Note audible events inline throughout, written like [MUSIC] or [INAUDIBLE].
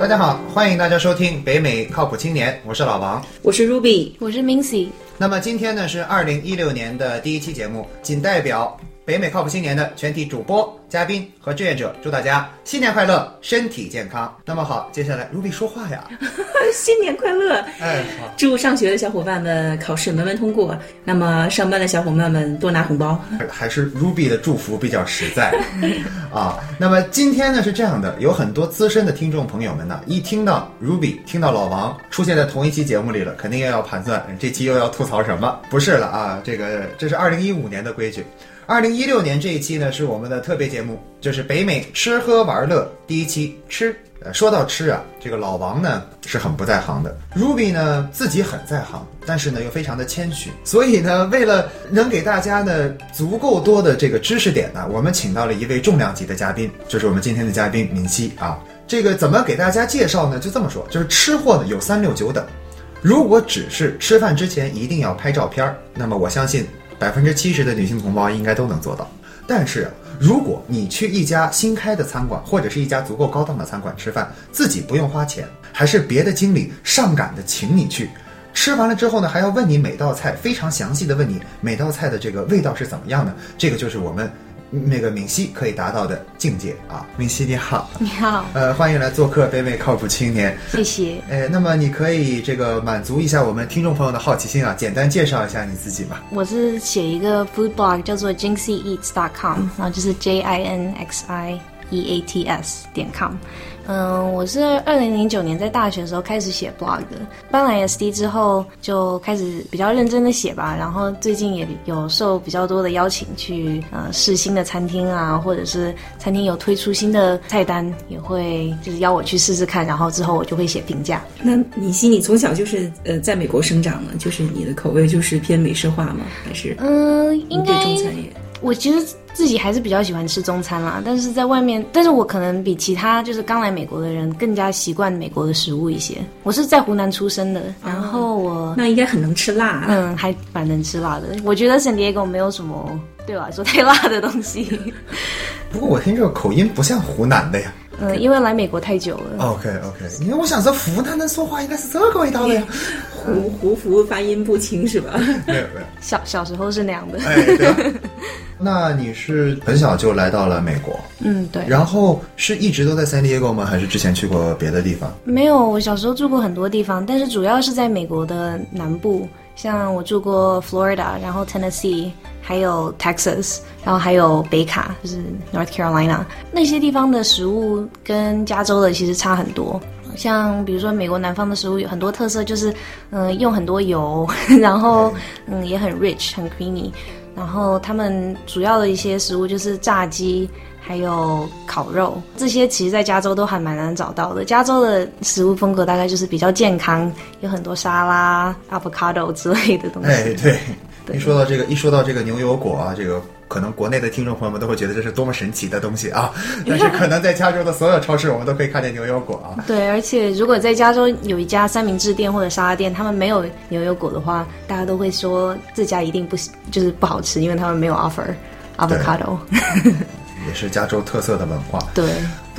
大家好，欢迎大家收听北美靠谱青年，我是老王。我是 Ruby，我是 Mincy。那么今天呢是二零一六年的第一期节目，仅代表北美靠谱新年的全体主播、嘉宾和志愿者，祝大家新年快乐，身体健康。那么好，接下来 Ruby 说话呀。[LAUGHS] 新年快乐！哎，好，祝上学的小伙伴们考试门门通过，那么上班的小伙伴们多拿红包。还是 Ruby 的祝福比较实在啊。那么今天呢是这样的，有很多资深的听众朋友们呢，一听到 Ruby，听到老王出现在同一期节目里了，肯定又要盘算嗯这期又要吐槽什么。不是了啊，这个这是二零一五年的规矩。二零一六年这一期呢是我们的特别节目，就是北美吃喝玩乐第一期吃。呃，说到吃啊，这个老王呢是很不在行的，Ruby 呢自己很在行，但是呢又非常的谦虚，所以呢，为了能给大家呢足够多的这个知识点呢，我们请到了一位重量级的嘉宾，就是我们今天的嘉宾敏熙啊。这个怎么给大家介绍呢？就这么说，就是吃货呢有三六九等，如果只是吃饭之前一定要拍照片儿，那么我相信百分之七十的女性同胞应该都能做到。但是，如果你去一家新开的餐馆，或者是一家足够高档的餐馆吃饭，自己不用花钱，还是别的经理上赶的请你去，吃完了之后呢，还要问你每道菜非常详细的问你每道菜的这个味道是怎么样的，这个就是我们那个敏熙可以达到的境界啊。敏熙你好，你好，呃，欢迎来做客北美靠谱青年。谢谢。呃，那么你可以这个满足一下我们听众朋友的好奇心啊，简单介绍一下你自己吧。我是写一个 food blog 叫做 jinxieats.com，然后就是 J I N X I E A T S 点 com。嗯，我是二零零九年在大学的时候开始写 blog 的，搬来 SD 之后就开始比较认真的写吧。然后最近也有受比较多的邀请去呃试新的餐厅啊，或者是餐厅有推出新的菜单，也会就是邀我去试试看。然后之后我就会写评价。那你心里从小就是呃在美国生长吗？就是你的口味就是偏美式化吗？还是嗯，应对该中餐也？我其实自己还是比较喜欢吃中餐啦，但是在外面，但是我可能比其他就是刚来美国的人更加习惯美国的食物一些。我是在湖南出生的，然后我、那应该很能吃辣、啊。嗯还蛮能吃辣的。我觉得圣地亚哥没有什么对我来说太辣的东西。不过我听这个口音不像湖南的呀。嗯，因为来美国太久了。OK OK，因为我想说湖南的说话应该是这个味道的呀。胡胡服发音不清是吧？没有没有，小小时候是那样的。哎，对吧。那你是很小就来到了美国，嗯，对。然后是一直都在 San Diego 吗？还是之前去过别的地方？没有，我小时候住过很多地方，但是主要是在美国的南部，像我住过 Florida，然后 Tennessee，还有 Texas，然后还有北卡，就是 North Carolina 那些地方的食物跟加州的其实差很多。像比如说美国南方的食物有很多特色，就是嗯、呃用很多油，[LAUGHS] 然后嗯也很 rich 很 creamy，然后他们主要的一些食物就是炸鸡。还有烤肉，这些其实在加州都还蛮难找到的。加州的食物风格大概就是比较健康，有很多沙拉、avocado 之类的东西。哎，对。对一说到这个，一说到这个牛油果啊，这个可能国内的听众朋友们都会觉得这是多么神奇的东西啊！[LAUGHS] 但是可能在加州的所有超市，我们都可以看见牛油果啊。[LAUGHS] 对，而且如果在加州有一家三明治店或者沙拉店，他们没有牛油果的话，大家都会说这家一定不就是不好吃，因为他们没有 offer avocado。[LAUGHS] 也是加州特色的文化。对，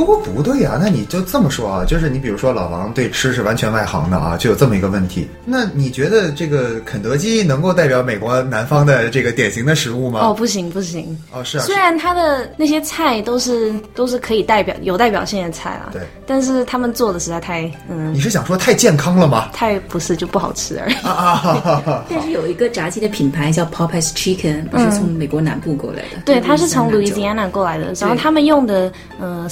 不过不对啊、那你就这么说啊？就是你比如说老王对吃是完全外行的啊，就有这么一个问题。那你觉得这个肯德基能够代表美国南方的这个典型的食物吗？哦，不行不行。哦，是啊，虽然它的那些菜都是都是可以代表有代表性的菜啊，对，但是他们做的实在太嗯你是想说太健康了吗？太不是就不好吃而已。啊啊哈哈哈！但是有一个炸鸡的品牌叫 Popeyes Chicken，不是从美国南部过来的？对，它是从 Louisiana 过来的，然后他们用的呃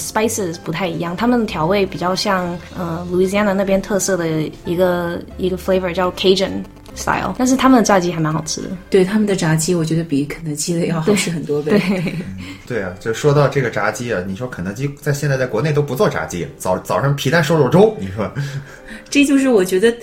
不太一样，他们的调味比较像呃 Louisiana 那边特色的一个一个 flavor 叫 Cajun style，但是他们的炸鸡还蛮好吃的。对他们的炸鸡，我觉得比肯德基的要好吃很多倍。对，对啊，就说到这个炸鸡啊，你说肯德基在现在在国内都不做炸鸡，早早上皮蛋瘦肉粥，你说 [LAUGHS] 这就是我觉得，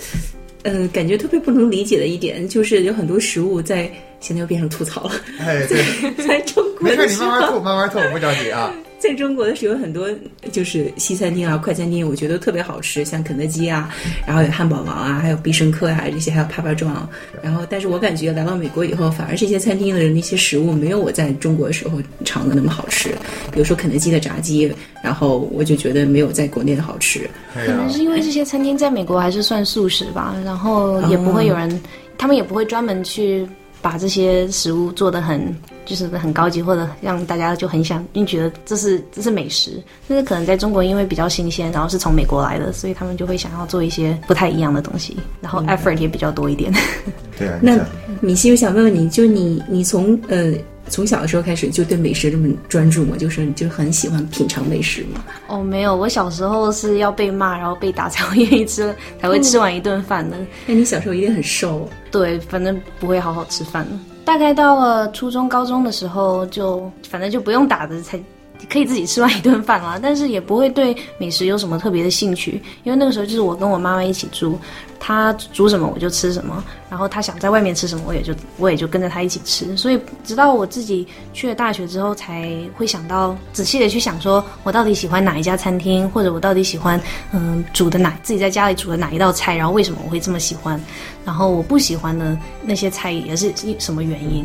呃，感觉特别不能理解的一点，就是有很多食物在现在又变成吐槽了，哎，对，[LAUGHS] 在中国没事，你慢慢吐，慢慢吐，不着急啊。在中国的时候，很多就是西餐厅啊、快餐厅，我觉得特别好吃，像肯德基啊，然后有汉堡王啊，还有必胜客啊这些，还有帕帕壮。然后，但是我感觉来到美国以后，反而这些餐厅的那些食物没有我在中国的时候尝的那么好吃。比如说肯德基的炸鸡，然后我就觉得没有在国内的好吃。可能是因为这些餐厅在美国还是算素食吧，然后也不会有人，他们也不会专门去把这些食物做的很就是很高级，或者让大家就很想，因为觉得这是这是美食。但是可能在中国因为比较新鲜，然后是从美国来的，所以他们就会想要做一些不太一样的东西，然后 effort 也比较多一点。对啊，那米西，我想问问你，就你你从呃从小的时候开始就对美食这么专注吗？就是就很喜欢品尝美食吗？哦，没有，我小时候是要被骂，然后被打才会愿意吃，才会吃完一顿饭的。[LAUGHS] 那你小时候一定很瘦。对，反正不会好好吃饭了。大概到了初中、高中的时候就，反正就不用打的，才可以自己吃完一顿饭啦。[LAUGHS] 但是也不会对美食有什么特别的兴趣，因为那个时候就是我跟我妈妈一起住，她煮什么我就吃什么，然后她想在外面吃什么，我也就我也就跟着她一起吃。所以直到我自己去了大学之后，才会想到仔细的去想，说我到底喜欢哪一家餐厅，或者我到底喜欢嗯煮的哪自己在家里煮的哪一道菜，然后为什么我会这么喜欢，然后我不喜欢的那些菜也是什么原因。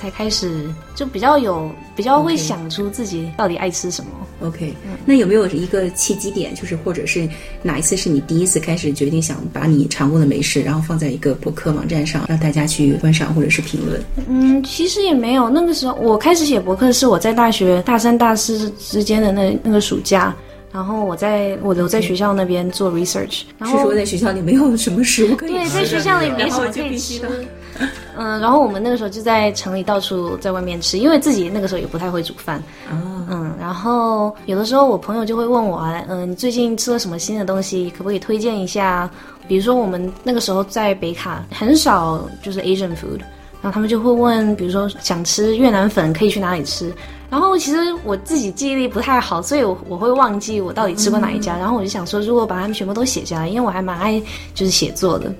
才开始就比较有比较会想出自己到底爱吃什么。OK，那有没有一个契机点，就是或者是哪一次是你第一次开始决定想把你尝过的美食，然后放在一个博客网站上，让大家去观赏或者是评论？嗯，其实也没有。那个时候我开始写博客是我在大学大三、大四之间的那那个暑假，然后我在我留在学校那边做 research，然后是说在学校里没有什么食物可以吃对，在学校里没什么可以吃的。[LAUGHS] 嗯，然后我们那个时候就在城里到处在外面吃，因为自己那个时候也不太会煮饭。啊，嗯，然后有的时候我朋友就会问我啊，嗯，你最近吃了什么新的东西，可不可以推荐一下？比如说我们那个时候在北卡很少就是 Asian food，然后他们就会问，比如说想吃越南粉可以去哪里吃？然后其实我自己记忆力不太好，所以我我会忘记我到底吃过哪一家。然后我就想说，如果把它们全部都写下来，因为我还蛮爱就是写作的，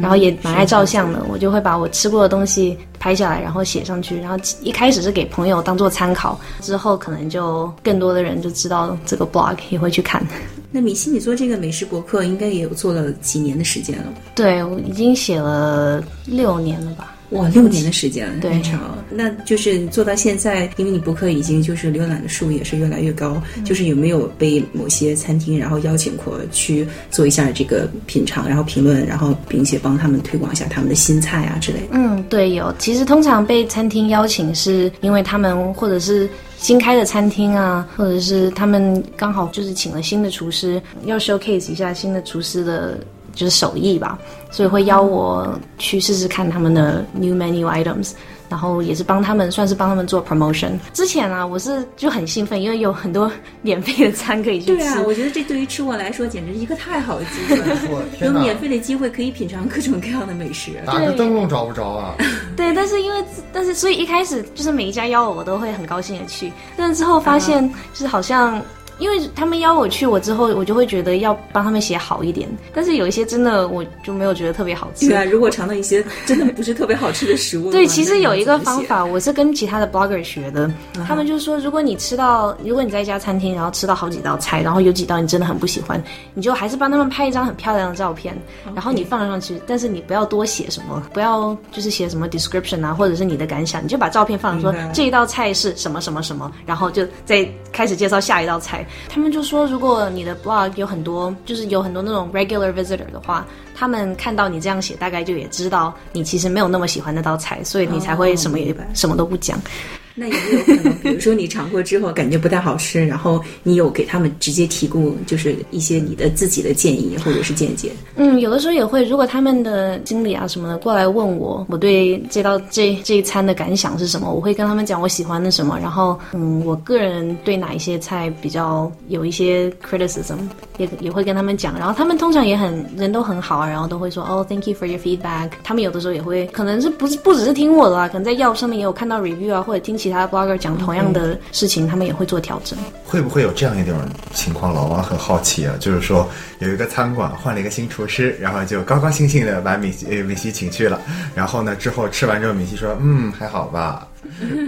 然后也蛮爱照相的，我就会把我吃过的东西拍下来，然后写上去。然后一开始是给朋友当做参考，之后可能就更多的人就知道这个 blog 也会去看。那米西，你做这个美食博客应该也有做了几年的时间了吧？对我已经写了六年了吧。哇，六年的时间，对很长。那就是做到现在，因为你博客已经就是浏览的数也是越来越高，就是有没有被某些餐厅然后邀请过去做一下这个品尝，然后评论，然后并且帮他们推广一下他们的新菜啊之类的？嗯，对，有。其实通常被餐厅邀请，是因为他们或者是新开的餐厅啊，或者是他们刚好就是请了新的厨师，要 showcase 一下新的厨师的。就是手艺吧，所以会邀我去试试看他们的 new menu items，然后也是帮他们算是帮他们做 promotion。之前啊，我是就很兴奋，因为有很多免费的餐可以去吃。对啊，我觉得这对于吃货来说简直是一个太好的机会 [LAUGHS] 有免费的机会可以品尝各种各样的美食。打个灯笼找不着啊？[LAUGHS] 对，但是因为但是所以一开始就是每一家邀我，我都会很高兴的去，但是之后发现就是好像。因为他们邀我去，我之后我就会觉得要帮他们写好一点，但是有一些真的我就没有觉得特别好吃。对啊，如果尝到一些 [LAUGHS] 真的不是特别好吃的食物的，对，其实有一个方法，我是跟其他的 blogger 学的，他们就说，如果你吃到，如果你在一家餐厅，然后吃到好几道菜，然后有几道你真的很不喜欢，你就还是帮他们拍一张很漂亮的照片，然后你放上去，但是你不要多写什么，不要就是写什么 description 啊，或者是你的感想，你就把照片放上说这一道菜是什么什么什么，然后就再开始介绍下一道菜。他们就说，如果你的 blog 有很多，就是有很多那种 regular visitor 的话，他们看到你这样写，大概就也知道你其实没有那么喜欢那道菜，所以你才会什么也、什么都不讲。那有没有可能，比如说你尝过之后感觉不太好吃，然后你有给他们直接提供就是一些你的自己的建议或者是见解？嗯，有的时候也会，如果他们的经理啊什么的过来问我，我对这道这这一餐的感想是什么，我会跟他们讲我喜欢的什么，然后嗯，我个人对哪一些菜比较有一些 criticism，也也会跟他们讲，然后他们通常也很人都很好啊，然后都会说哦，thank you for your feedback。他们有的时候也会，可能是不是不只是听我的啊，可能在 Yelp 上面也有看到 review 啊，或者听其他 blogger 讲同样的事情，他们也会做调整。会不会有这样一种情况？老王很好奇啊，就是说有一个餐馆换了一个新厨师，然后就高高兴兴的把米米西请去了，然后呢之后吃完之后，米西说嗯还好吧，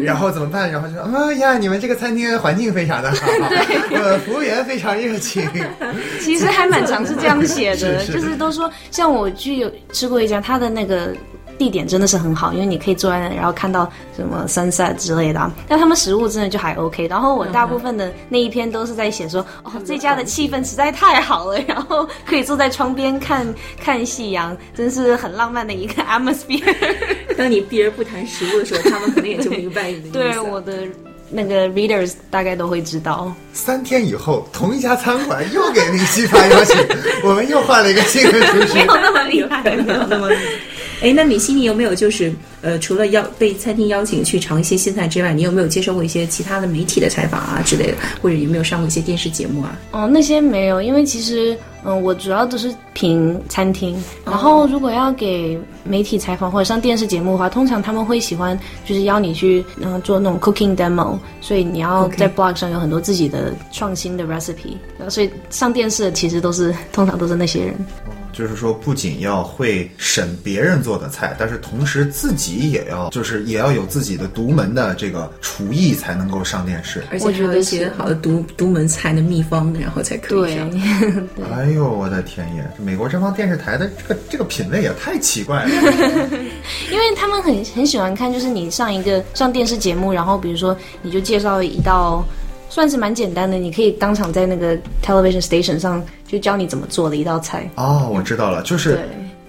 然后怎么办？然后就说，哎呀，你们这个餐厅环境非常的好，[LAUGHS] 呃，服务员非常热情。[LAUGHS] 其实还蛮常是这样写的，就是都说，像我去有吃过一家，他的那个地点真的是很好，因为你可以坐在那，然后看到什么 sunset 之类的啊。但他们食物真的就还 OK。然后我大部分的那一篇都是在写说，哦，这家的气氛实在太好了，[LAUGHS] 然后可以坐在窗边看看夕阳，真是很浪漫的一个 atmosphere。[LAUGHS] 当你避而不谈食物的时候，他们可能也就明白你的意思。[LAUGHS] 对我的那个 readers 大概都会知道。三天以后，同一家餐馆又给明熙发邀请，我们又换了一个新的厨师。没有那么厉害，没有那么厉害。哎，那米西，你有没有就是呃，除了邀被餐厅邀请去尝一些新菜之外，你有没有接受过一些其他的媒体的采访啊之类的，或者有没有上过一些电视节目啊？哦，那些没有，因为其实嗯，我主要都是评餐厅，然后如果要给媒体采访或者上电视节目的话，通常他们会喜欢就是邀你去嗯、呃做那种 cooking demo，所以你要在 blog 上有很多自己的创新的 recipe，所以上电视的其实都是通常都是那些人。就是说，不仅要会审别人做的菜，但是同时自己也要，就是也要有自己的独门的这个厨艺，才能够上电视。而且还得有一些好的独独门菜的秘方，然后才可以对上。，[LAUGHS] 哎呦，我的天爷！美国这帮电视台的这个这个品味也太奇怪了。[LAUGHS] 因为他们很很喜欢看，就是你上一个上电视节目，然后比如说你就介绍一道算是蛮简单的，你可以当场在那个 television station 上就教你怎么做的一道菜。哦，我知道了，就是对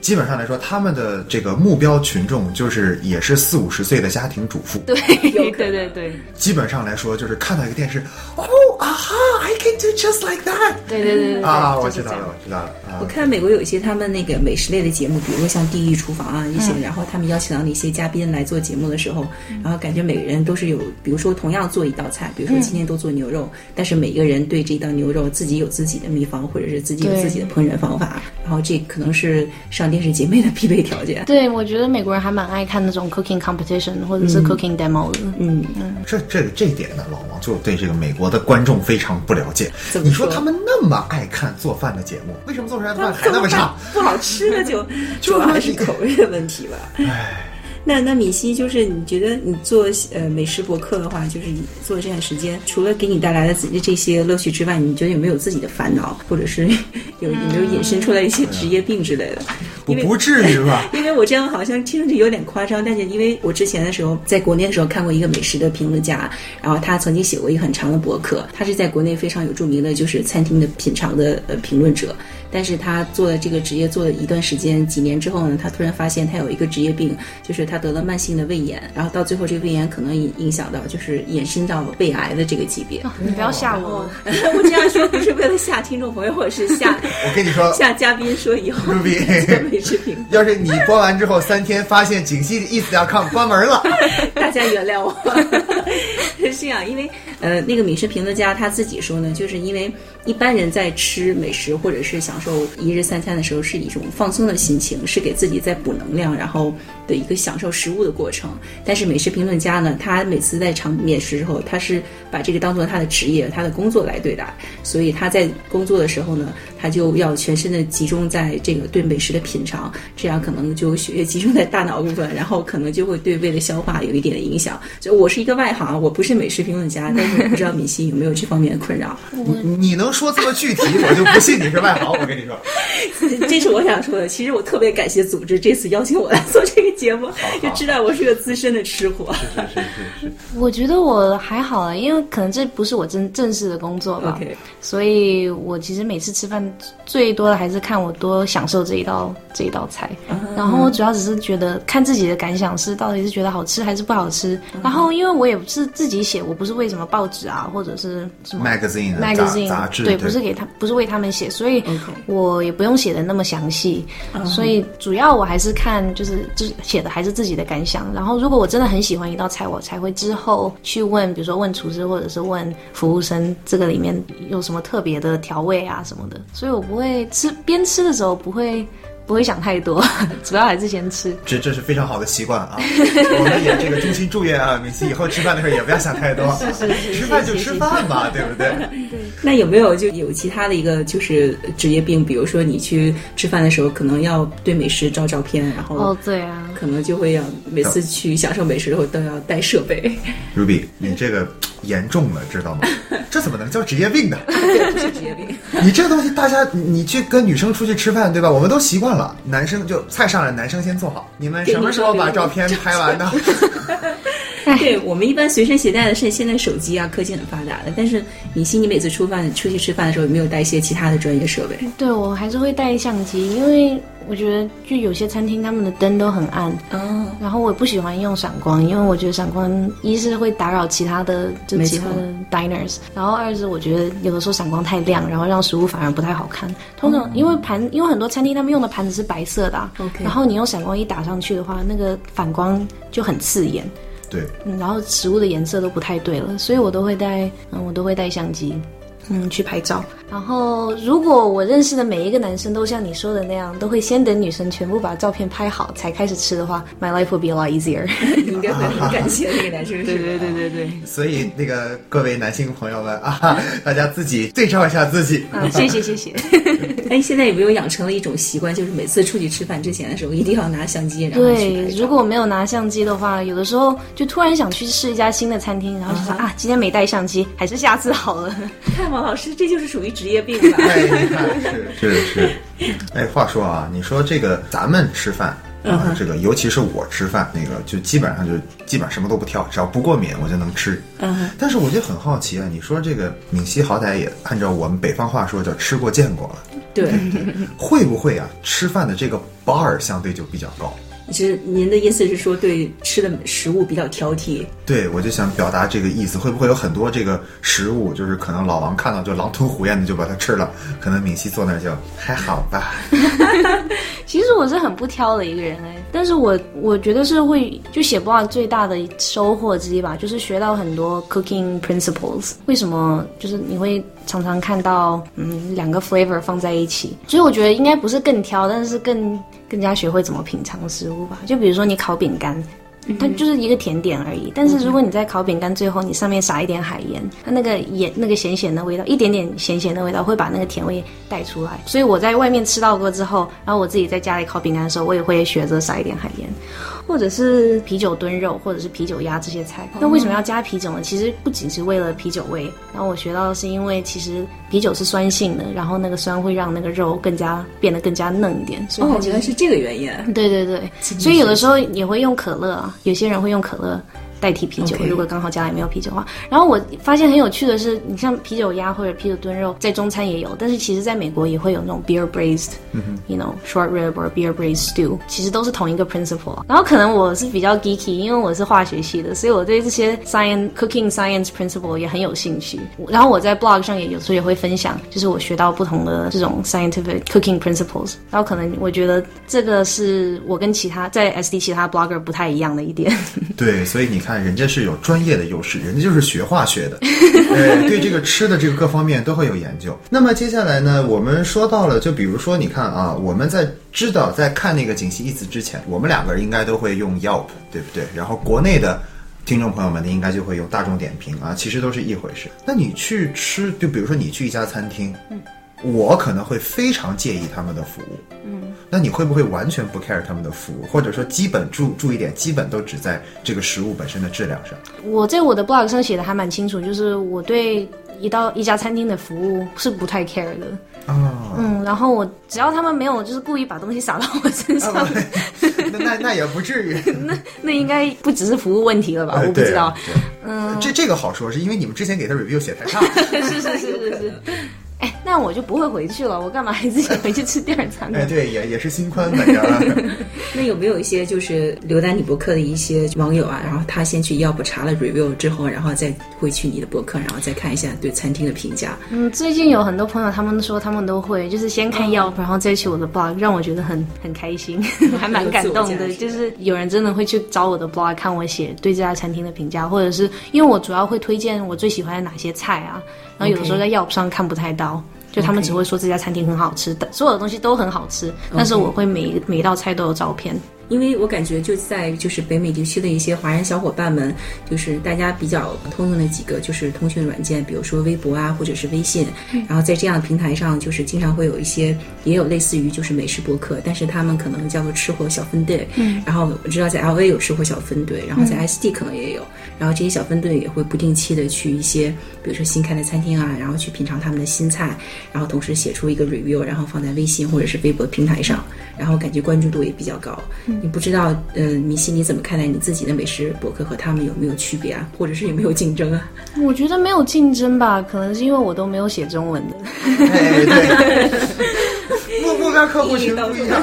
基本上来说，他们的这个目标群众就是也是四五十岁的家庭主妇。对，有对对对基本上来说，就是看到一个电视，哦啊哈，I can do just like that 对对对对啊！我知道了，我知道了啊我。看美国有一些他们那个美食类的节目，比如说像《地狱厨房》啊一嗯些，然后他们邀请到那些嘉宾来做节目的时候，然后感觉每个人都是有，比如说同样做一道菜，比如嗯说今天都做牛肉，但是每一个人对这道牛肉自己有自己的秘方，或者是自己有自己的烹饪方法，然后这可能是上电视节目的必备条件。对，我觉得美国人还蛮爱看那种 cooking competition 或者是 cooking demo 的。嗯嗯，这这这一点呢，老王就对这个美国的观众非常不了解。怎么说你说他们那么爱看做饭的节目，为什么做出来的饭还那么差？不好吃，呢就 [LAUGHS] 主要还是口味的问题吧。唉，那那米西，就是你觉得你做呃美食博客的话，就是你做这段时间，除了给你带来的自己这些乐趣之外，你觉得有没有自己的烦恼，或者是 [LAUGHS] 有有没有引申出来一些职业病之类的？我不不至于吧？因为我这样好像听上去有点夸张，但是因为我之前的时候在国内的时候看过一个美食的评论家，然后他曾经写过一个很长的博客，他是在国内非常有著名的就是餐厅的品尝的呃评论者，但是他做了这个职业做了一段时间，几年之后呢，他突然发现他有一个职业病，就是他得了慢性的胃炎，然后到最后这个胃炎可能影影响到就是延伸到胃癌的这个级别。你不要吓我，[LAUGHS] 我这样说不是为了吓听众朋友，或者是吓 [LAUGHS] 我跟你说 [LAUGHS] 吓嘉宾说以后，Ruby 做美食评要是你播完之后三天发现景溪 eats.com 关门了，大家原谅我。是这样，因为呃，那个美食评论家他自己说呢，就是因为一般人在吃美食或者是享受一日三餐的时候，是一种放松的心情，是给自己在补能量，然后的一个享受食物的过程。但是美食评论家呢，他每次在尝美食之后，他是把这个当做他的职业、他的工作来对待，所以他在工作的时候呢，他就要全身的集中在这个对美食的品尝，这样可能就血液集中在大脑部分，然后可能就会对胃的消化有一点的影响。就我是一个外行，我不是美食评论家，但是我不知道米西有没有这方面的困扰。[LAUGHS] 你你能说这么具体，我就不信你是外行。我跟你说，[LAUGHS] 这是我想说的。其实我特别感谢组织这次邀请我来做这个节目，就知道我是个资深的吃货。是是是是，我觉得我还好啊，因为可能这不是我正正式的工作吧所以我其实每次吃饭最多的还是看我多享受这一道这一道菜，然后我主要只是觉得看自己的感想是到底是觉得好吃还是不好吃。然后因为我也不是自己写，我不是为什么报纸啊或者是什么 magazine magazine 杂志对，不是给他不是为他们写，所以我也不用写的那么详细。所以主要我还是看就是就是写的还是自己的感想。然后如果我真的很喜欢一道菜，我才会之后去问，比如说问厨师或者是问服务生，这个里面有什么特别的调味啊什么的。所以我不会吃边吃的时候不会不会想太多，[LAUGHS] 主要还是先吃。这这是非常好的习惯啊！我们也这个衷心祝愿啊，每次以后吃饭的时候也不要想太多，[LAUGHS] 是是吃饭就吃饭吧，对不对 [LAUGHS] 对？那有没有就有其他的一个就是职业病？比如说你去吃饭的时候，可能要对美食照照片，然后、哦，对啊，可能就会要每次去享受美食的时候都要带设备。Ruby，你这个严重了，知道吗？[LAUGHS] 这怎么能叫职业病呢？对，不是职业病。你这东西，大家你你去跟女生出去吃饭，对吧？我们都习惯了，男生就菜上来，男生先做好。你们什么时候把照片拍完的？[LAUGHS] [LAUGHS] [LAUGHS] 对我们一般随身携带的是现在手机啊，科技很发达的。但是你心，你每次出饭出去吃饭的时候，有没有带一些其他的专业设备？对我还是会带相机，因为我觉得就有些餐厅他们的灯都很暗，哦，然后我不喜欢用闪光，因为我觉得闪光一是会打扰其他的就其他的 diners，然后二是我觉得有的时候闪光太亮，然后让食物反而不太好看。通常因为盘，因为很多餐厅他们用的盘子是白色的、啊 OK 然后你用闪光一打上去的话，那个反光就很刺眼，然后食物的颜色都不太对了，所以我都会带，嗯，我都会带相机，嗯，去拍照。然后，如果我认识的每一个男生都像你说的那样，都会先等女生全部把照片拍好才开始吃的话，my life would be a lot easier。你 [LAUGHS] 应该会很感谢那个男生，对对对对对。所以那个各位男性朋友们啊，[LAUGHS] 大家自己对照一下自己。啊，谢谢谢谢。[LAUGHS] 哎，现在有没有养成了一种习惯，就是每次出去吃饭之前的时候，一定要拿相机，然后对如果没有拿相机的话，有的时候就突然想去试一家新的餐厅，然后就说、啊，今天没带相机，还是下次好了。看王老师，这就是属于职业病吧？哎，是是是。哎，话说啊，你说这个咱们吃饭。啊，这个尤其是我吃饭，那个就基本上就基本上什么都不挑，只要不过敏我就能吃。嗯，但是我就很好奇啊，你说这个闽西好歹也按照我们北方话说叫吃过见过了，对，[LAUGHS] 会不会啊吃饭的这个 bar 相对就比较高？是您的意思是说对吃的食物比较挑剔？对，我就想表达这个意思，会不会有很多这个食物，就是可能老王看到就狼吞虎咽的就把它吃了，可能敏熙坐那儿就还好吧。[LAUGHS] [LAUGHS] 其实我是很不挑的一个人哎，但是我我觉得是会就写 blog 最大的收获之一吧，就是学到很多 cooking principles。为什么就是你会常常看到嗯两个 flavor 放在一起？所以我觉得应该不是更挑，但是更更加学会怎么品尝食物吧。就比如说你烤饼干。它就是一个甜点而已，但是如果你在烤饼干最后你上面撒一点海盐，它那个盐那个咸咸的味道，一点点咸咸的味道会把那个甜味带出来。所以我在外面吃到过之后，然后我自己在家里烤饼干的时候，我也会学着撒一点海盐，或者是啤酒炖肉，或者是啤酒鸭这些菜。那为什么要加啤酒呢？其实不仅是为了啤酒味，然后我学到的是因为其实啤酒是酸性的，然后那个酸会让那个肉更加变得更加嫩一点。所以它哦，其实原来是这个原因。对对对，所以有的时候也会用可乐啊，有些人会用可乐代替啤酒如果刚好家里没有啤酒的话。然后我发现很有趣的是，你像啤酒鸭或者啤酒炖肉，在中餐也有，但是其实在美国也会有那种 beer braised，you、know short rib or beer braised stew，其实都是同一个 principle。然后可能我是比较 geeky，因为我是化学系的，所以我对这些 science cooking science principle 也很有兴趣。然后我在 blog 上也有时候也会分享，就是我学到不同的这种 scientific cooking principles。然后可能我觉得这个是我跟其他在 SD 其他 blogger 不太一样的一点。对，所以你看，人家是有专业的优势，人家就是学化学的，对，对这个吃的这个各方面都会有研究。那么接下来呢，我们说到了，就比如说，你看啊，我们在知道在看那个《锦溪一词》之前，我们两个人应该都会用 Yelp，对不对？然后国内的。听众朋友们呢，应该就会用大众点评啊，其实都是一回事。那你去吃，就比如说你去一家餐厅，我可能会非常介意他们的服务，嗯，那你会不会完全不 care 他们的服务，或者说基本注注意点，基本都只在这个食物本身的质量上？我在我的 blog 上写的还蛮清楚，就是我对一到一家餐厅的服务是不太 care 的。哦，嗯，然后我只要他们没有就是故意把东西撒到我身上，[LAUGHS] 啊那那那也不至于，[LAUGHS] 那那应该不只是服务问题了吧？哎我不知道。。对嗯，这这个好说，是因为你们之前给他 review 写太差了。是是是是是。哎，那我就不会回去了，我干嘛还自己回去吃第二餐呢？哎，对，也也是心宽本着啊。[LAUGHS] 那有没有一些就是刘丹你博客的一些网友啊，然后他先去 Yelp 查了 review 之后，然后再会去你的博客，然后再看一下对餐厅的评价？嗯，最近有很多朋友他们说他们都会，就是先看 Yelp，、然后再去我的 blog，让我觉得很很开心，[LAUGHS] 还蛮感动的。就是有人真的会去找我的 blog 看我写对这家餐厅的评价，或者是因为我主要会推荐我最喜欢的哪些菜啊，然后有的时候在 Yelp 上看不太到。就他们只会说这家餐厅很好吃的，所有的东西都很好吃，但是我会每每一道菜都有照片。因为我感觉就在就是北美地区的一些华人小伙伴们，就是大家比较通用的几个就是通讯软件，比如说微博啊，或者是微信。然后在这样的平台上，就是经常会有一些也有类似于就是美食博客，但是他们可能叫做吃货小分队。嗯。然后我知道在 LV 有吃货小分队，然后在 S D 可能也有。然后这些小分队也会不定期的去一些，比如说新开的餐厅啊，然后去品尝他们的新菜，然后同时写出一个 review，然后放在微信或者是微博平台上，然后感觉关注度也比较高。你不知道，呃，米西你怎么看待你自己的美食博客和他们有没有区别啊？[LAUGHS] 或者是有没有竞争啊？我觉得没有竞争吧，可能是因为我都没有写中文的。[LAUGHS] 哎，对，[LAUGHS] 目目标客户群不一样。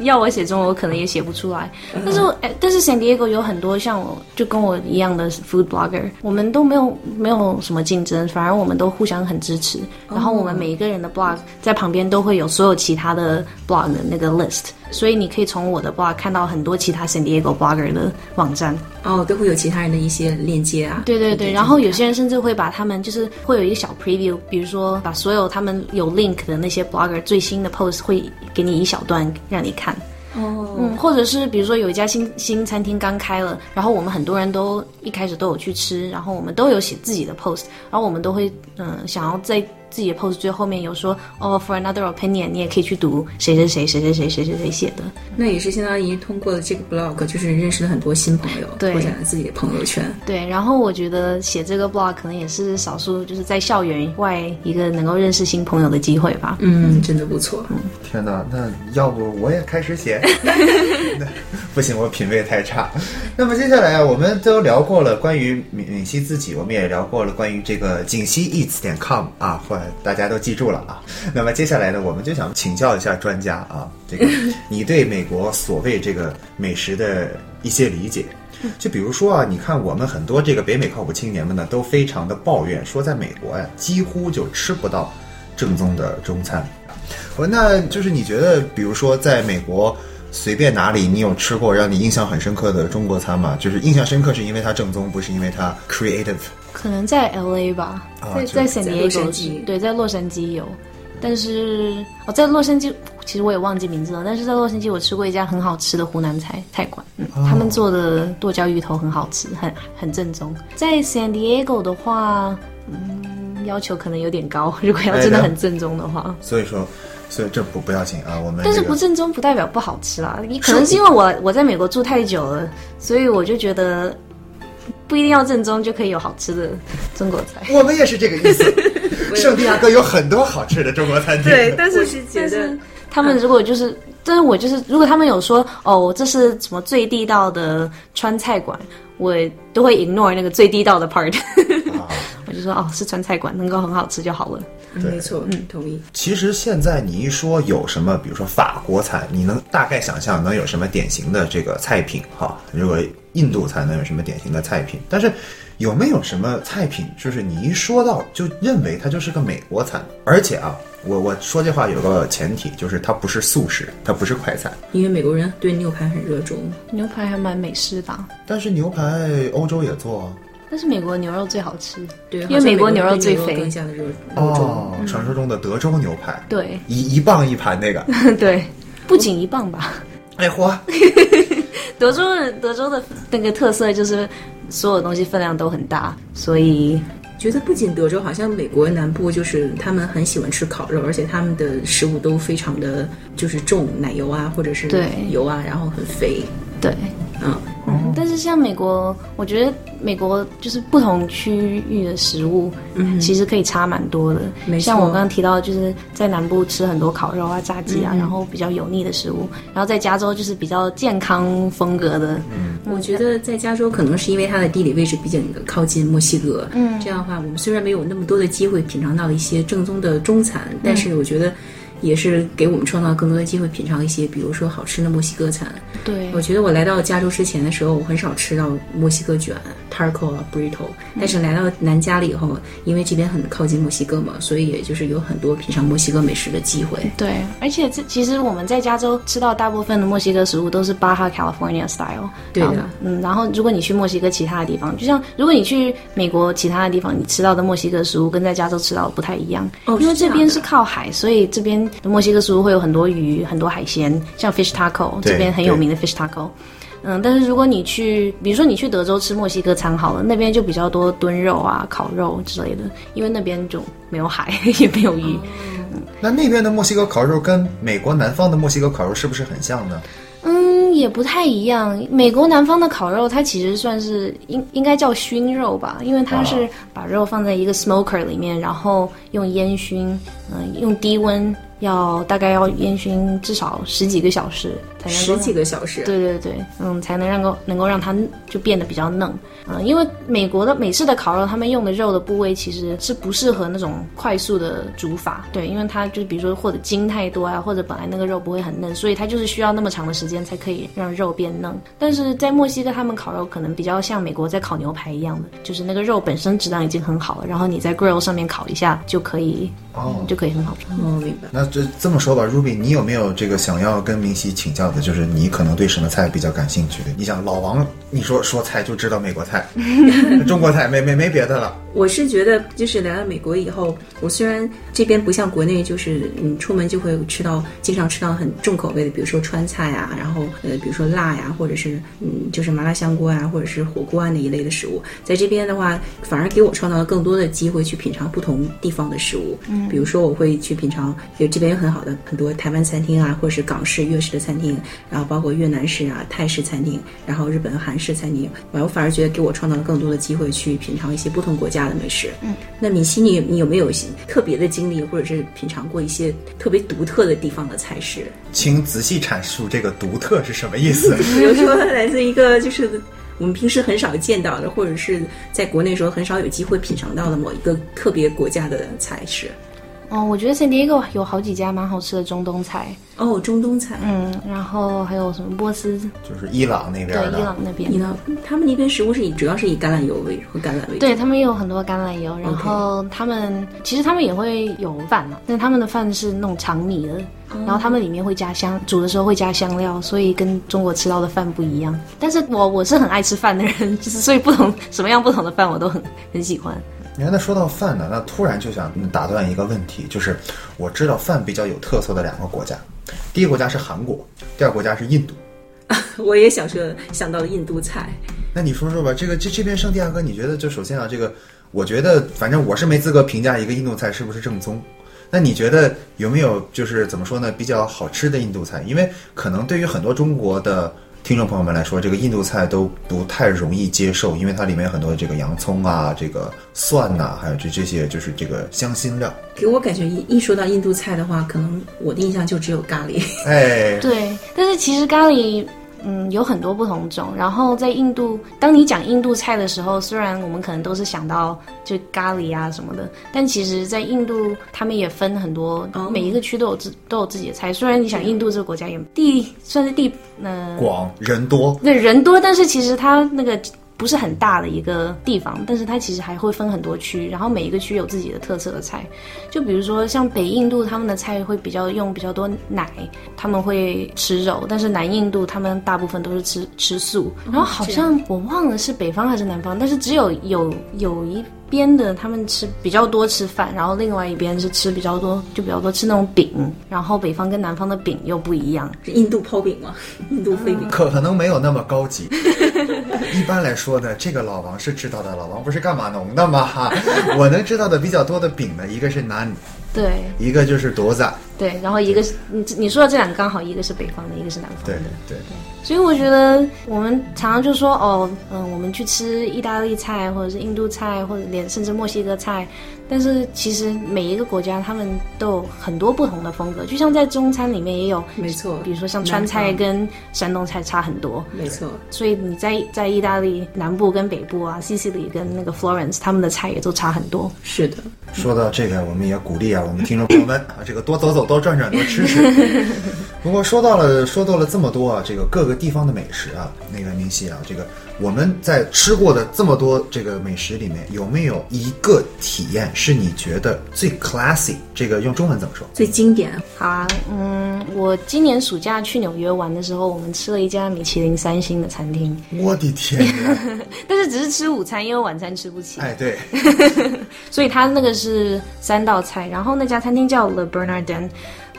要我写中文，我可能也写不出来。但是，哎，但是 San Diego 有很多像我，就跟我一样的 food blogger，我们都没有没有什么竞争，反而我们都互相很支持。然后我们每一个人的 blog 在旁边都会有所有其他的 blog 的那个 list。所以你可以从我的 blog 看到很多其他 San Diego blogger 的网站哦，都会有其他人的一些链接啊。对对对，然后有些人甚至会把他们就是会有一个小 preview，比如说把所有他们有 link 的那些 blogger 最新的 post 会给你一小段让你看。哦，嗯，或者是比如说有一家新新餐厅刚开了，然后我们很多人都一开始都有去吃，然后我们都有写自己的 post，然后我们都会嗯想要在。自己的 post 最后面有说哦，for another opinion，你也可以去读谁谁谁谁谁谁谁谁谁写的。那也是相当于通过了这个 blog，就是认识了很多新朋友，拓展了自己的朋友圈。对，然后我觉得写这个 blog 可能也是少数就是在校园外一个能够认识新朋友的机会吧。嗯，真的不错。嗯天哪，那要不我也开始写？[LAUGHS] 不行，我品味太差。那么接下来啊，我们都聊过了关于敏敏熙自己，我们也聊过了关于这个锦溪 eats 点 com 啊，或大家都记住了啊。[LAUGHS] 那么接下来呢，我们就想请教一下专家啊，这个 [LAUGHS] 你对美国所谓这个美食的一些理解。就比如说啊，你看我们很多这个北美靠谱青年们呢，都非常的抱怨说，在美国呀，几乎就吃不到正宗的中餐。我那就是你觉得，比如说在美国。随便哪里，你有吃过让你印象很深刻的中国餐吗？就是印象深刻是因为它正宗，不是因为它 creative。可能在 L A 吧，在在 San Diego，对，在洛杉矶有。但是哦在洛杉矶，其实我也忘记名字了。但是在洛杉矶，我吃过一家很好吃的湖南菜菜馆，嗯，他们做的剁椒鱼头很好吃，很很正宗。在 San Diego 的话，嗯，要求可能有点高，[LAUGHS] 如果要真的很正宗的话。所以说。所以这不不要紧啊，我们但是不正宗不代表不好吃啦。你可能是因为我我在美国住太久了，所以我就觉得不一定要正宗就可以有好吃的中国菜。[LAUGHS] 我们也是这个意思。[LAUGHS] 圣地亚哥有很多好吃的中国餐厅，对，但是是觉得他们如果就是，但是我就是如果他们有说哦，这是什么最地道的川菜馆，我都会 ignore 那个最地道的 part。[LAUGHS] 我就说哦，是川菜馆，能够很好吃就好了。没错，嗯，同意。其实现在你一说有什么，比如说法国菜，你能大概想象能有什么典型的这个菜品哈？如果印度才能有什么典型的菜品？但是有没有什么菜品，就是你一说到就认为它就是个美国餐？而且啊，我我说这话有个前提，就是它不是素食，它不是快餐。因为美国人对牛排很热衷，牛排还蛮美式的。但是牛排欧洲也做。但是美国牛肉最好吃，对，因为美国牛肉最肥。哦，传说中的德州牛排，对，一一磅一盘那个，[LAUGHS] 对，不仅一磅吧。哎嚯，[LAUGHS] 德州的德州的那个特色就是所有东西分量都很大，所以觉得不仅德州，好像美国南部就是他们很喜欢吃烤肉，而且他们的食物都非常的就是重奶油啊，或者是油啊，然后很肥。对，嗯。但是像美国，我觉得美国就是不同区域的食物，嗯，其实可以差蛮多的。像我刚刚提到，就是在南部吃很多烤肉啊、炸鸡啊，然后比较油腻的食物；然后在加州就是比较健康风格的。嗯，我觉得在加州可能是因为它的地理位置比较靠近墨西哥，嗯，这样的话，我们虽然没有那么多的机会品尝到一些正宗的中餐，但是我觉得。也是给我们创造更多的机会，品尝一些，比如说好吃的墨西哥餐。对，我觉得我来到加州之前的时候，我很少吃到墨西哥卷，taco 啊 burrito。但是来到南加了以后，因为这边很靠近墨西哥嘛，所以也就是有很多品尝墨西哥美食的机会。对，而且这其实我们在加州吃到大部分的墨西哥食物都是巴哈 California style。对的，嗯，然后如果你去墨西哥其他的地方，就像如果你去美国其他的地方，你吃到的墨西哥食物跟在加州吃到的不太一样。哦，因为这边是靠海，所以这边的墨西哥食物会有很多鱼、很多海鲜，像 fish taco，这边很有名的 fish taco。嗯，但是如果你去，比如说你去德州吃墨西哥餐好了，那边就比较多炖肉啊、烤肉之类的，因为那边就没有海，[LAUGHS] 也没有鱼。嗯，那那边的墨西哥烤肉跟美国南方的墨西哥烤肉是不是很像呢？嗯，也不太一样。美国南方的烤肉，它其实算是应应该叫熏肉吧，因为它是把肉放在一个 smoker 里面，然后用烟熏，嗯，用低温。要大概要烟熏至少十几个小时才能十几个小时，对对对，嗯，才能让够能够让它就变得比较嫩，嗯，因为美国的美式的烤肉，他们用的肉的部位其实是不适合那种快速的煮法，对，因为它就比如说或者筋太多啊，或者本来那个肉不会很嫩，所以它就是需要那么长的时间才可以让肉变嫩。但是在墨西哥，他们烤肉可能比较像美国在烤牛排一样的，就是那个肉本身质量已经很好了，然后你在 grill 上面烤一下就可以，哦，就可以很好吃。哦，明白。那这这么说吧，Ruby，你有没有这个想要跟明熙请教的？就是你可能对什么菜比较感兴趣？你想老王，你说说菜就知道美国菜，[LAUGHS] 中国菜没没没别的了。我是觉得，就是来了美国以后，我虽然这边不像国内，就是你出门就会吃到，经常吃到很重口味的，比如说川菜啊，然后呃，比如说辣呀，或者是嗯，就是麻辣香锅啊，或者是火锅啊那一类的食物。在这边的话，反而给我创造了更多的机会去品尝不同地方的食物。嗯，比如说我会去品尝，有这边有很好的很多台湾餐厅啊，或者是港式、粤式的餐厅，然后包括越南式啊、泰式餐厅，然后日本、韩式餐厅。我反而觉得给我创造了更多的机会去品尝一些不同国家的美食。嗯，那米西，你你有没有一些特别的经历，或者是品尝过一些特别独特的地方的菜式？请仔细阐述这个独特是什么意思。[LAUGHS] 比如说，来自一个就是我们平时很少见到的，或者是在国内时候很少有机会品尝到的某一个特别国家的菜式。哦，我觉得 San Diego 有好几家蛮好吃的中东菜。哦，中东菜，嗯，然后还有什么波斯，就是伊朗那边的，对，伊朗那边，伊朗他们那边食物是以主要是以橄榄油为和橄榄为主，对他们也有很多橄榄油，然后他们其实他们也会有饭嘛，但他们的饭是那种长米的，然后他们里面会加香，煮的时候会加香料，所以跟中国吃到的饭不一样。但是我我是很爱吃饭的人，就 [LAUGHS] 是所以不同什么样不同的饭我都很很喜欢。你看，那说到饭呢，那突然就想打断一个问题，就是我知道饭比较有特色的两个国家，第一个国家是韩国，第二个国家是印度。[LAUGHS] 我也想说想到了印度菜。那你说说吧，这个这这边圣地亚哥，你觉得就首先啊，这个我觉得反正我是没资格评价一个印度菜是不是正宗。那你觉得有没有就是怎么说呢，比较好吃的印度菜？因为可能对于很多中国的。听众朋友们来说，这个印度菜都不太容易接受，因为它里面有很多这个洋葱啊、这个蒜呐，还有这这些就是这个香辛料。给我感觉一一说到印度菜的话，可能我的印象就只有咖喱。哎，对，但是其实咖喱。嗯，有很多不同种。然后在印度，当你讲印度菜的时候，虽然我们可能都是想到就咖喱啊什么的，但其实，在印度他们也分很多，每一个区都有自都有自己的菜。虽然你想，印度这个国家也地算是地呃广人多，对人多，但是其实它那个。不是很大的一个地方，但是它其实还会分很多区，然后每一个区有自己的特色的菜。就比如说像北印度，他们的菜会比较用比较多奶，他们会吃肉；但是南印度他们大部分都是吃吃素。然后好像我忘了是北方还是南方，但是只有有有一。边的他们吃比较多吃饭，然后另外一边是吃比较多，就比较多吃那种饼。然后北方跟南方的饼又不一样，是印度泡饼吗？印度飞饼可可能没有那么高级。[LAUGHS] 一般来说呢，这个老王是知道的，老王不是干码农的吗？哈，我能知道的比较多的饼呢，一个是南，对，一个就是多子，对，然后一个是你你说的这两个刚好一个是北方的，一个是南方的，对对对。所以我觉得我们常常就说哦，嗯，我们去吃意大利菜，或者是印度菜，或者连甚至墨西哥菜。但是其实每一个国家他们都有很多不同的风格，就像在中餐里面也有，没错。比如说像川菜跟山东菜差很多，没错。所以你在在意大利南部跟北部啊，西西里跟那个 Florence，他们的菜也都差很多。是的。说到这个，我们也鼓励啊，我们听众朋友们啊，这个多走走，多转转，多吃吃。[LAUGHS] 不过说到了说到了这么多啊，这个各个地方的美食啊，那个明熙啊，这个我们在吃过的这么多这个美食里面，有没有一个体验是你觉得最 classy？这个用中文怎么说？最经典。好啊，嗯，我今年暑假去纽约玩的时候，我们吃了一家米其林三星的餐厅，我的天呀！[LAUGHS] 但是只是吃午餐，因为晚餐吃不起。哎，对，[LAUGHS] 所以它那个是三道菜，然后那家餐厅叫 Le Bernardin，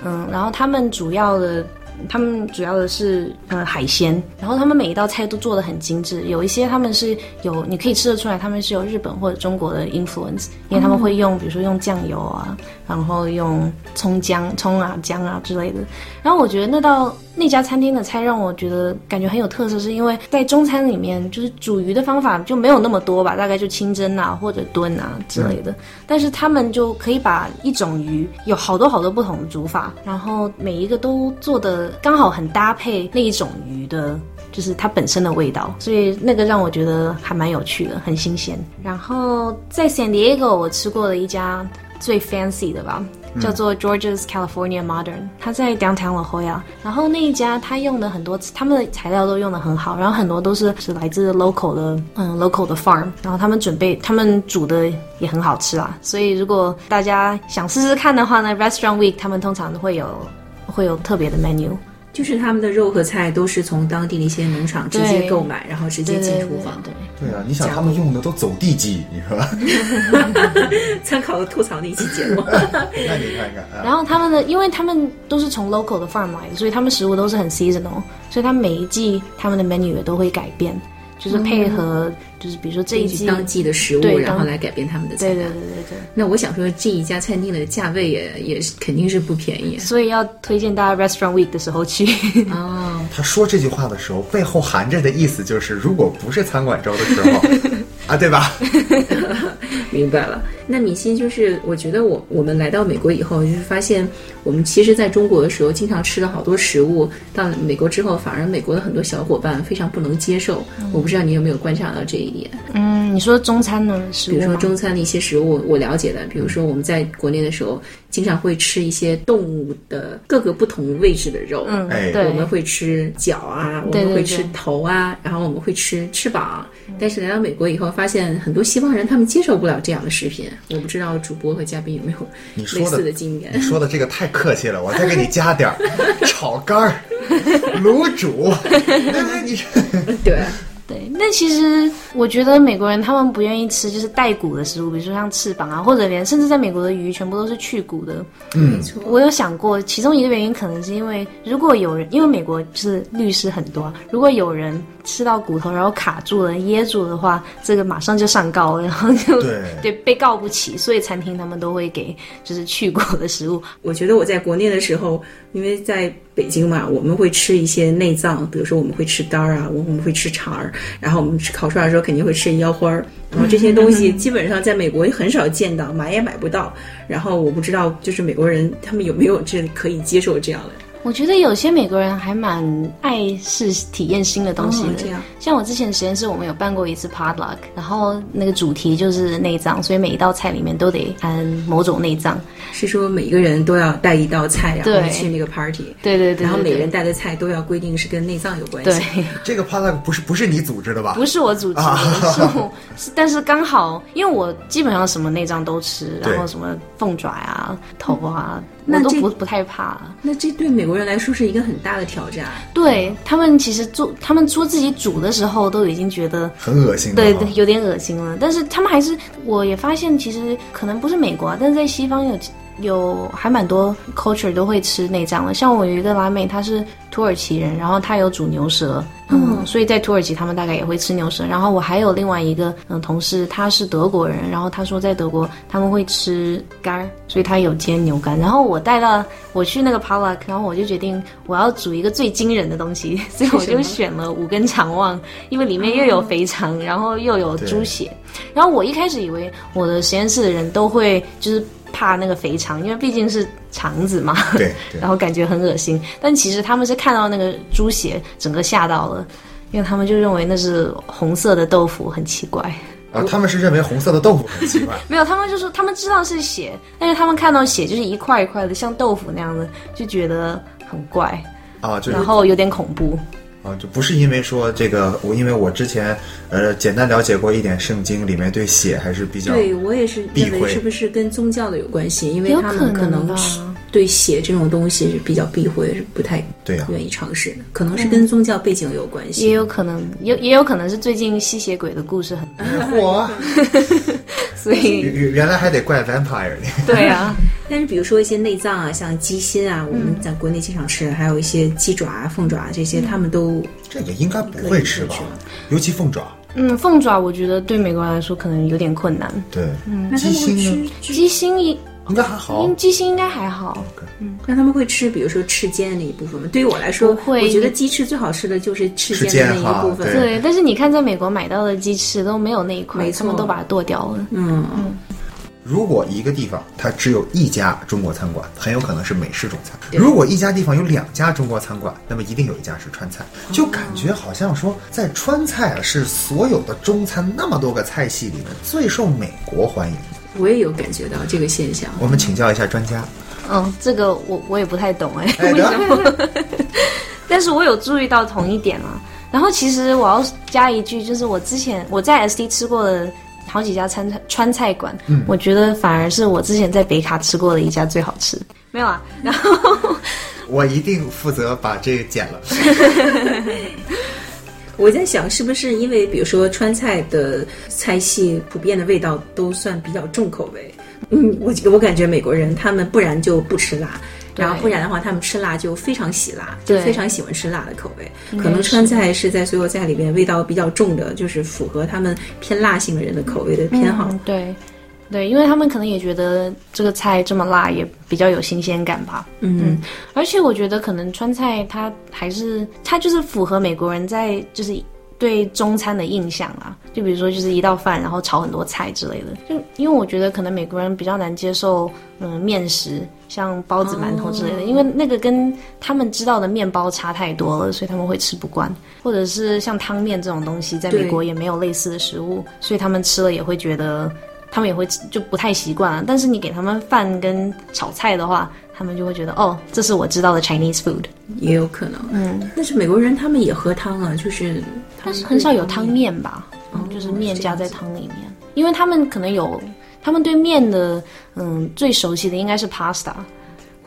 嗯，然后他们主要的。他们主要的是呃海鲜，然后他们每一道菜都做的很精致，有一些他们是有你可以吃得出来，他们是有日本或者中国的 influence，因为他们会用比如说用酱油啊，然后用葱姜葱啊姜啊之类的。然后我觉得那道那家餐厅的菜让我觉得感觉很有特色，是因为在中餐里面就是煮鱼的方法就没有那么多吧，大概就清蒸啊或者炖啊之类的，但是他们就可以把一种鱼有好多好多不同的煮法，然后每一个都做的。刚好很搭配那一种鱼的，就是它本身的味道，所以那个让我觉得还蛮有趣的，很新鲜。然后在 San Diego 我吃过的一家最 fancy 的吧，叫做 George's California Modern，它在 Downtown La Jolla。然后那一家它用的很多，他们的材料都用的很好，然后很多都是是来自 local 的，嗯，local 的 farm。然后他们准备，他们煮的也很好吃啊。所以如果大家想试试看的话呢，Restaurant Week 他们通常都会有。会有特别的 menu，就是他们的肉和菜都是从当地的一些农场直接购买，然后直接进厨房。对对啊，你想他们用的都走地鸡，你说？[LAUGHS] 参考了吐槽那一期节目，[LAUGHS] 那你看看。然后他们的，因为他们都是从 local 的 farm 来的，所以他们食物都是很 seasonal，所以他每一季他们的 menu 也都会改变。就是配合，就是比如说这一季当季的食物，然后来改变他们的菜单。对对对对对。那我想说，这一家餐厅的价位也也肯定是不便宜，所以要推荐大家 Restaurant Week 的时候去。哦。[LAUGHS] 他说这句话的时候，背后含着的意思就是，如果不是餐馆周的时候，[LAUGHS] 啊，对吧？[LAUGHS] 明白了。那米西就是，我觉得我我们来到美国以后，就是发现我们其实在中国的时候，经常吃了好多食物，到美国之后，反而美国的很多小伙伴非常不能接受。我不知道你有没有观察到这一点？嗯，你说中餐呢？比如说中餐的一些食物，我了解的，比如说我们在国内的时候，经常会吃一些动物的各个不同位置的肉。嗯，对，我们会吃脚啊，我们会吃头啊，然后我们会吃翅膀。但是来到美国以后，发现很多西方人他们接受不了这样的食品。我不知道主播和嘉宾有没有类似的经验。你说的这个太客气了，我再给你加点儿 [LAUGHS] 炒肝儿、卤煮。[LAUGHS] [LAUGHS] 那你对。对，那其实我觉得美国人他们不愿意吃就是带骨的食物，比如说像翅膀啊，或者连甚至在美国的鱼全部都是去骨的。嗯，我有想过，其中一个原因可能是因为如果有人，因为美国就是律师很多，如果有人吃到骨头然后卡住了、噎住的话，这个马上就上告，然后就对 [LAUGHS] 被告不起，所以餐厅他们都会给就是去骨的食物。我觉得我在国内的时候，因为在。北京嘛，我们会吃一些内脏，比如说我们会吃肝儿啊，我们会吃肠儿，然后我们吃烤出来的时候肯定会吃腰花儿，然后这些东西基本上在美国很少见到，买也买不到。然后我不知道，就是美国人他们有没有这可以接受这样的。我觉得有些美国人还蛮爱试体验新的东西的。像我之前实验室，我们有办过一次 potluck，然后那个主题就是内脏，所以每一道菜里面都得含某种内脏。是说每一个人都要带一道菜，然后去那个 party。对对对。然后每人带的菜都要规定是跟内脏有关系。对。[LAUGHS] 这个 potluck 不是不是你组织的吧？不是我组织的，是但是刚好因为我基本上什么内脏都吃，然后什么凤爪啊、头啊。那都不不太怕，那这对美国人来说是一个很大的挑战。对他们其实做，他们说自己煮的时候都已经觉得很恶心，对对，有点恶心了。但是他们还是，我也发现其实可能不是美国，但是在西方有。有还蛮多 culture 都会吃内脏的，像我有一个拉妹，她是土耳其人，然后她有煮牛舌，嗯，所以在土耳其他们大概也会吃牛舌。然后我还有另外一个嗯同事，他是德国人，然后他说在德国他们会吃肝，所以他有煎牛肝。然后我带到我去那个 p a l a k 然后我就决定我要煮一个最惊人的东西，所以我就选了五根肠旺，因为里面又有肥肠，然后又有猪血。然后我一开始以为我的实验室的人都会就是。怕那个肥肠，因为毕竟是肠子嘛，对，[LAUGHS] 然后感觉很恶心。但其实他们是看到那个猪血，整个吓到了，因为他们就认为那是红色的豆腐，很奇怪。啊，他们是认为红色的豆腐很奇怪？[LAUGHS] 没有，他们就是他们知道是血，但是他们看到血就是一块一块的，像豆腐那样的，就觉得很怪啊，然后有点恐怖。啊，就不是因为说这个，我因为我之前呃简单了解过一点圣经，里面对血还是比较对我也是避讳认为是不是跟宗教的有关系？因为有他们可可能是对血这种东西是比较避讳，是不太对啊愿意尝试的，可能是跟宗教背景有关系。也有可能，也也有可能是最近吸血鬼的故事很多，[LAUGHS] 我 [LAUGHS] 所以原原原来还得怪 vampire 呢。对啊，但是比如说一些内脏啊，像鸡心啊，我们在国内经常吃的，还有一些鸡爪啊、凤爪啊这些，他们都这个应该不会吃吧？尤其凤爪，嗯，凤爪我觉得对美国人来说可能有点困难，对，那他们会鸡心呢？吃，鸡心应应该还好。鸡心应该还好，嗯。那他们会吃，比如说翅尖的那一部分吗？对于我来说，不会。我觉得鸡翅最好吃的就是翅翅尖的那一部分。对。对，但是你看在美国买到的鸡翅都没有那一块，他们都把它剁掉了。嗯。嗯，如果一个地方它只有一家中国餐馆，很有可能是美式中餐；如果一家地方有两家中国餐馆，那么一定有一家是川菜。就感觉好像说，在川菜啊是所有的中餐那么多个菜系里面最受美国欢迎的。我也有感觉到这个现象。我们请教一下专家。嗯，这个我我也不太懂哎，哎，为什么？得 [LAUGHS] 但是我有注意到同一点啊。然后其实我要加一句，就是我之前我在 SD 吃过的好几家川菜川菜馆，我觉得反而是我之前在北卡吃过的一家最好吃。没有啊，然后我一定负责把这个剪了。[LAUGHS] 我在想，是不是因为比如说川菜的菜系普遍的味道都算比较重口味？嗯，我我感觉美国人他们不然就不吃辣，然后不然的话他们吃辣就非常喜辣，就对非常喜欢吃辣的口味。可能川菜是在所有菜里边味道比较重的，就是符合他们偏辣性的人的口味的偏好。嗯对对，因为他们可能也觉得这个菜这么辣，也比较有新鲜感吧。嗯，而且我觉得可能川菜它还是它就是符合美国人在就是对中餐的印象啊，就比如说就是一道饭然后炒很多菜之类的。就因为我觉得可能美国人比较难接受嗯面食，像包子、馒头之类的，因为那个跟他们知道的面包差太多了，所以他们会吃不惯。或者是像汤面这种东西，在美国也没有类似的食物，所以他们吃了也会觉得。他们也会吃就不太习惯了，但是你给他们饭跟炒菜的话，他们就会觉得哦，这是我知道的 Chinese food。也有可能。嗯，但是美国人他们也喝汤啊，就是但是很少有汤面吧，嗯，就是面加在汤里面，因为他们可能有，他们对面的嗯最熟悉的应该是 pasta。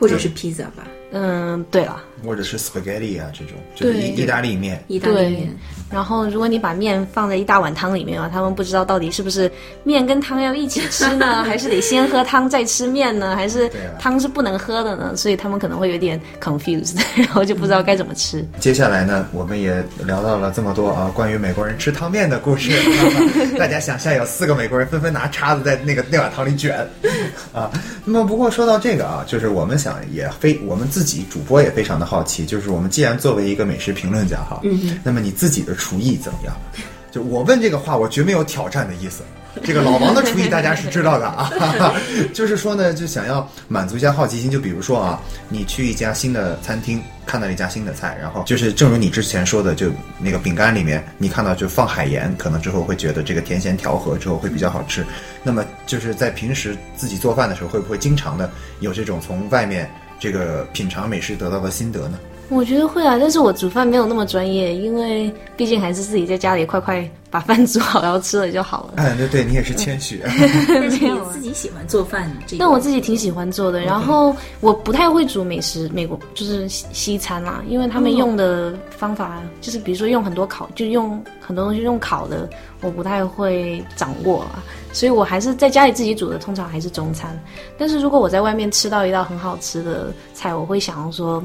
或者是 pizza 吧，嗯，对了，或者是 spaghetti 啊这种，就是对意意大利面。意大利面。然后如果你把面放在一大碗汤里面啊，他们不知道到底是不是面跟汤要一起吃呢，还是得先喝汤再吃面呢，[LAUGHS] 还是汤是不能喝的呢？所以他们可能会有点 confused，然后就不知道该怎么吃。接下来呢，我们也聊到了这么多啊，关于美国人吃汤面的故事。[LAUGHS] 大家想象有四个美国人纷纷拿叉子在那个那碗汤里卷 [LAUGHS] 啊。那么不过说到这个啊，就是我们想也非我们自己主播也非常的好奇，就是我们既然作为一个美食评论家哈，嗯，那么你自己的厨艺怎么样？[LAUGHS] 就我问这个话，我绝没有挑战的意思。这个老王的厨艺大家是知道的啊，[LAUGHS] 就是说呢，就想要满足一下好奇心。就比如说啊，你去一家新的餐厅，看到一家新的菜，然后就是正如你之前说的，就那个饼干里面你看到就放海盐，可能之后会觉得这个甜咸调和之后会比较好吃。那么就是在平时自己做饭的时候，会不会经常的有这种从外面这个品尝美食得到的心得呢？我觉得会啊，但是我煮饭没有那么专业，因为毕竟还是自己在家里快快把饭煮好，然后吃了就好了。[LAUGHS] 哎，对对，你也是谦虚。但是你没有啊自己喜欢做饭，这个但我自己挺喜欢做的，然后我不太会煮美食，美国就是西西餐啦，因为他们用的方法就是比如说用很多烤，就用很多东西用烤的，我不太会掌握啊，所以我还是在家里自己煮的，通常还是中餐。但是如果我在外面吃到一道很好吃的菜，我会想要说，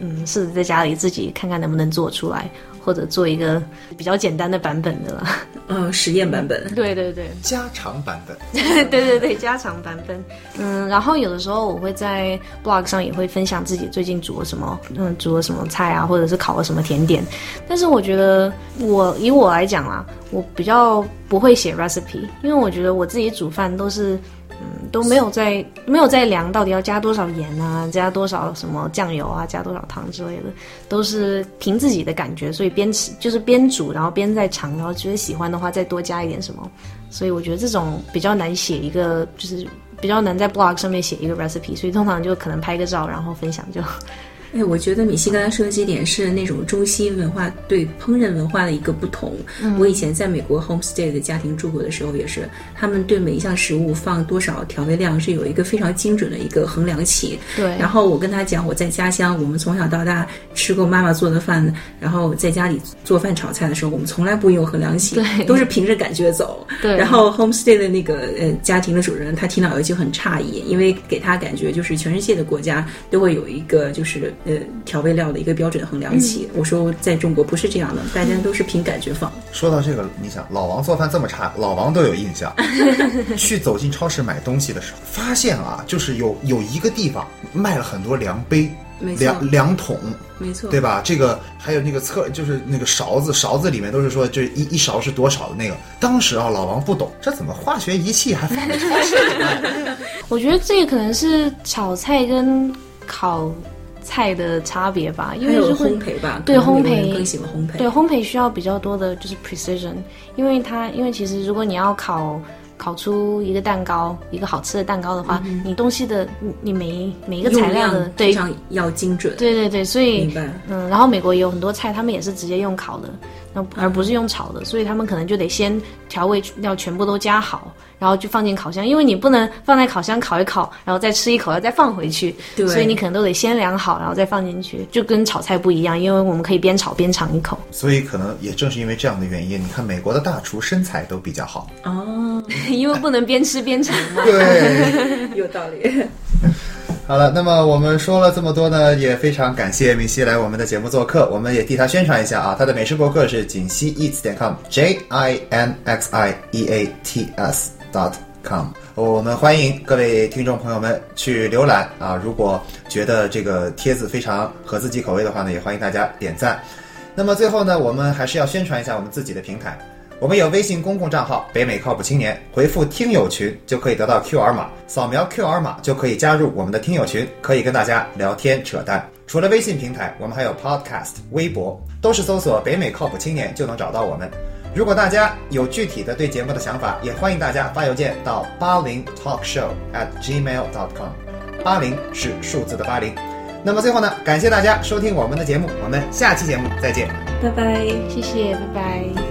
嗯，试着在家里自己看看能不能做出来，或者做一个比较简单的版本的啦。嗯 [LAUGHS] 实验版本。对对对。家常版本，对 [LAUGHS] 对对，加长版本。嗯，然后有的时候我会在 blog 上也会分享自己最近煮了什么，嗯，煮了什么菜啊，或者是烤了什么甜点。但是我觉得我以我来讲啦，我比较不会写 recipe，因为我觉得我自己煮饭都是。都没有在没有在量到底要加多少盐啊，加多少什么酱油啊，加多少糖之类的，都是凭自己的感觉，所以边吃就是边煮，然后边在尝，然后觉得喜欢的话再多加一点什么。所以我觉得这种比较难写一个，就是比较难在 blog 上面写一个 recipe，所以通常就可能拍个照然后分享就哎，我觉得米西刚才说的几点是那种中西文化对烹饪文化的一个不同。我以前在美国 homestay 的家庭住过的时候，也是他们对每一项食物放多少调味量是有一个非常精准的一个衡量器。对然后我跟他讲，我在家乡，我们从小到大吃过妈妈做的饭，然后在家里做饭炒菜的时候，我们从来不用衡量器，对都是凭着感觉走。对然后 homestay 的那个呃家庭的主人，他听到以后就很诧异，因为给他感觉就是全世界的国家都会有一个就是呃调味料的一个标准衡量器。我说在中国不是这样的，大家都是凭感觉放。说到这个，你想老王做饭这么差，老王都有印象。[LAUGHS] 去走进超市买东西的时候，发现啊，就是有有一个地方卖了很多量杯没、错量量桶，没错，对吧？这个还有那个测，就是那个勺子，勺子里面都是说这一一勺是多少的那个。当时啊，老王不懂，这怎么化学仪器还放在超市里？[LAUGHS] 我觉得这个可能是炒菜跟烤菜的差别吧，因为是烘焙吧，对烘焙更喜欢烘焙。对，烘焙需要比较多的就是 precision，因为它因为其实如果你要烤烤出一个蛋糕，一个好吃的蛋糕的话，你东西的你你每每一个材料的对非常要精准。对对对，所以嗯，然后美国也有很多菜，他们也是直接用烤的，那而不是用炒的，所以他们可能就得先调味料全部都加好，然后就放进烤箱，因为你不能放在烤箱烤一烤，然后再吃一口，要再放回去，对所以你可能都得先量好，然后再放进去，就跟炒菜不一样，因为我们可以边炒边尝一口，所以可能也正是因为这样的原因，你看美国的大厨身材都比较好。哦，[LAUGHS] 因为不能边吃边尝嘛。对。[LAUGHS] 有道理。[LAUGHS] 好了，那么我们说了这么多呢，也非常感谢明熙来我们的节目做客，我们也替他宣传一下啊，他的美食博客是锦溪 eats 点 com，j i n x i e a t s dot com，我们欢迎各位听众朋友们去浏览啊，如果觉得这个帖子非常合自己口味的话呢，也欢迎大家点赞。那么最后呢，我们还是要宣传一下我们自己的平台。我们有微信公共账号“北美靠谱青年”，回复“听友群”就可以得到 QR 码，扫描 QR 码就可以加入我们的听友群，可以跟大家聊天扯淡。除了微信平台，我们还有 Podcast、微博，都是搜索“北美靠谱青年”就能找到我们。如果大家有具体的对节目的想法，也欢迎大家发邮件到八零 talkshow at gmail dot com，八零是数字的八零。那么最后呢，感谢大家收听我们的节目，我们下期节目再见。拜拜。谢谢，拜拜。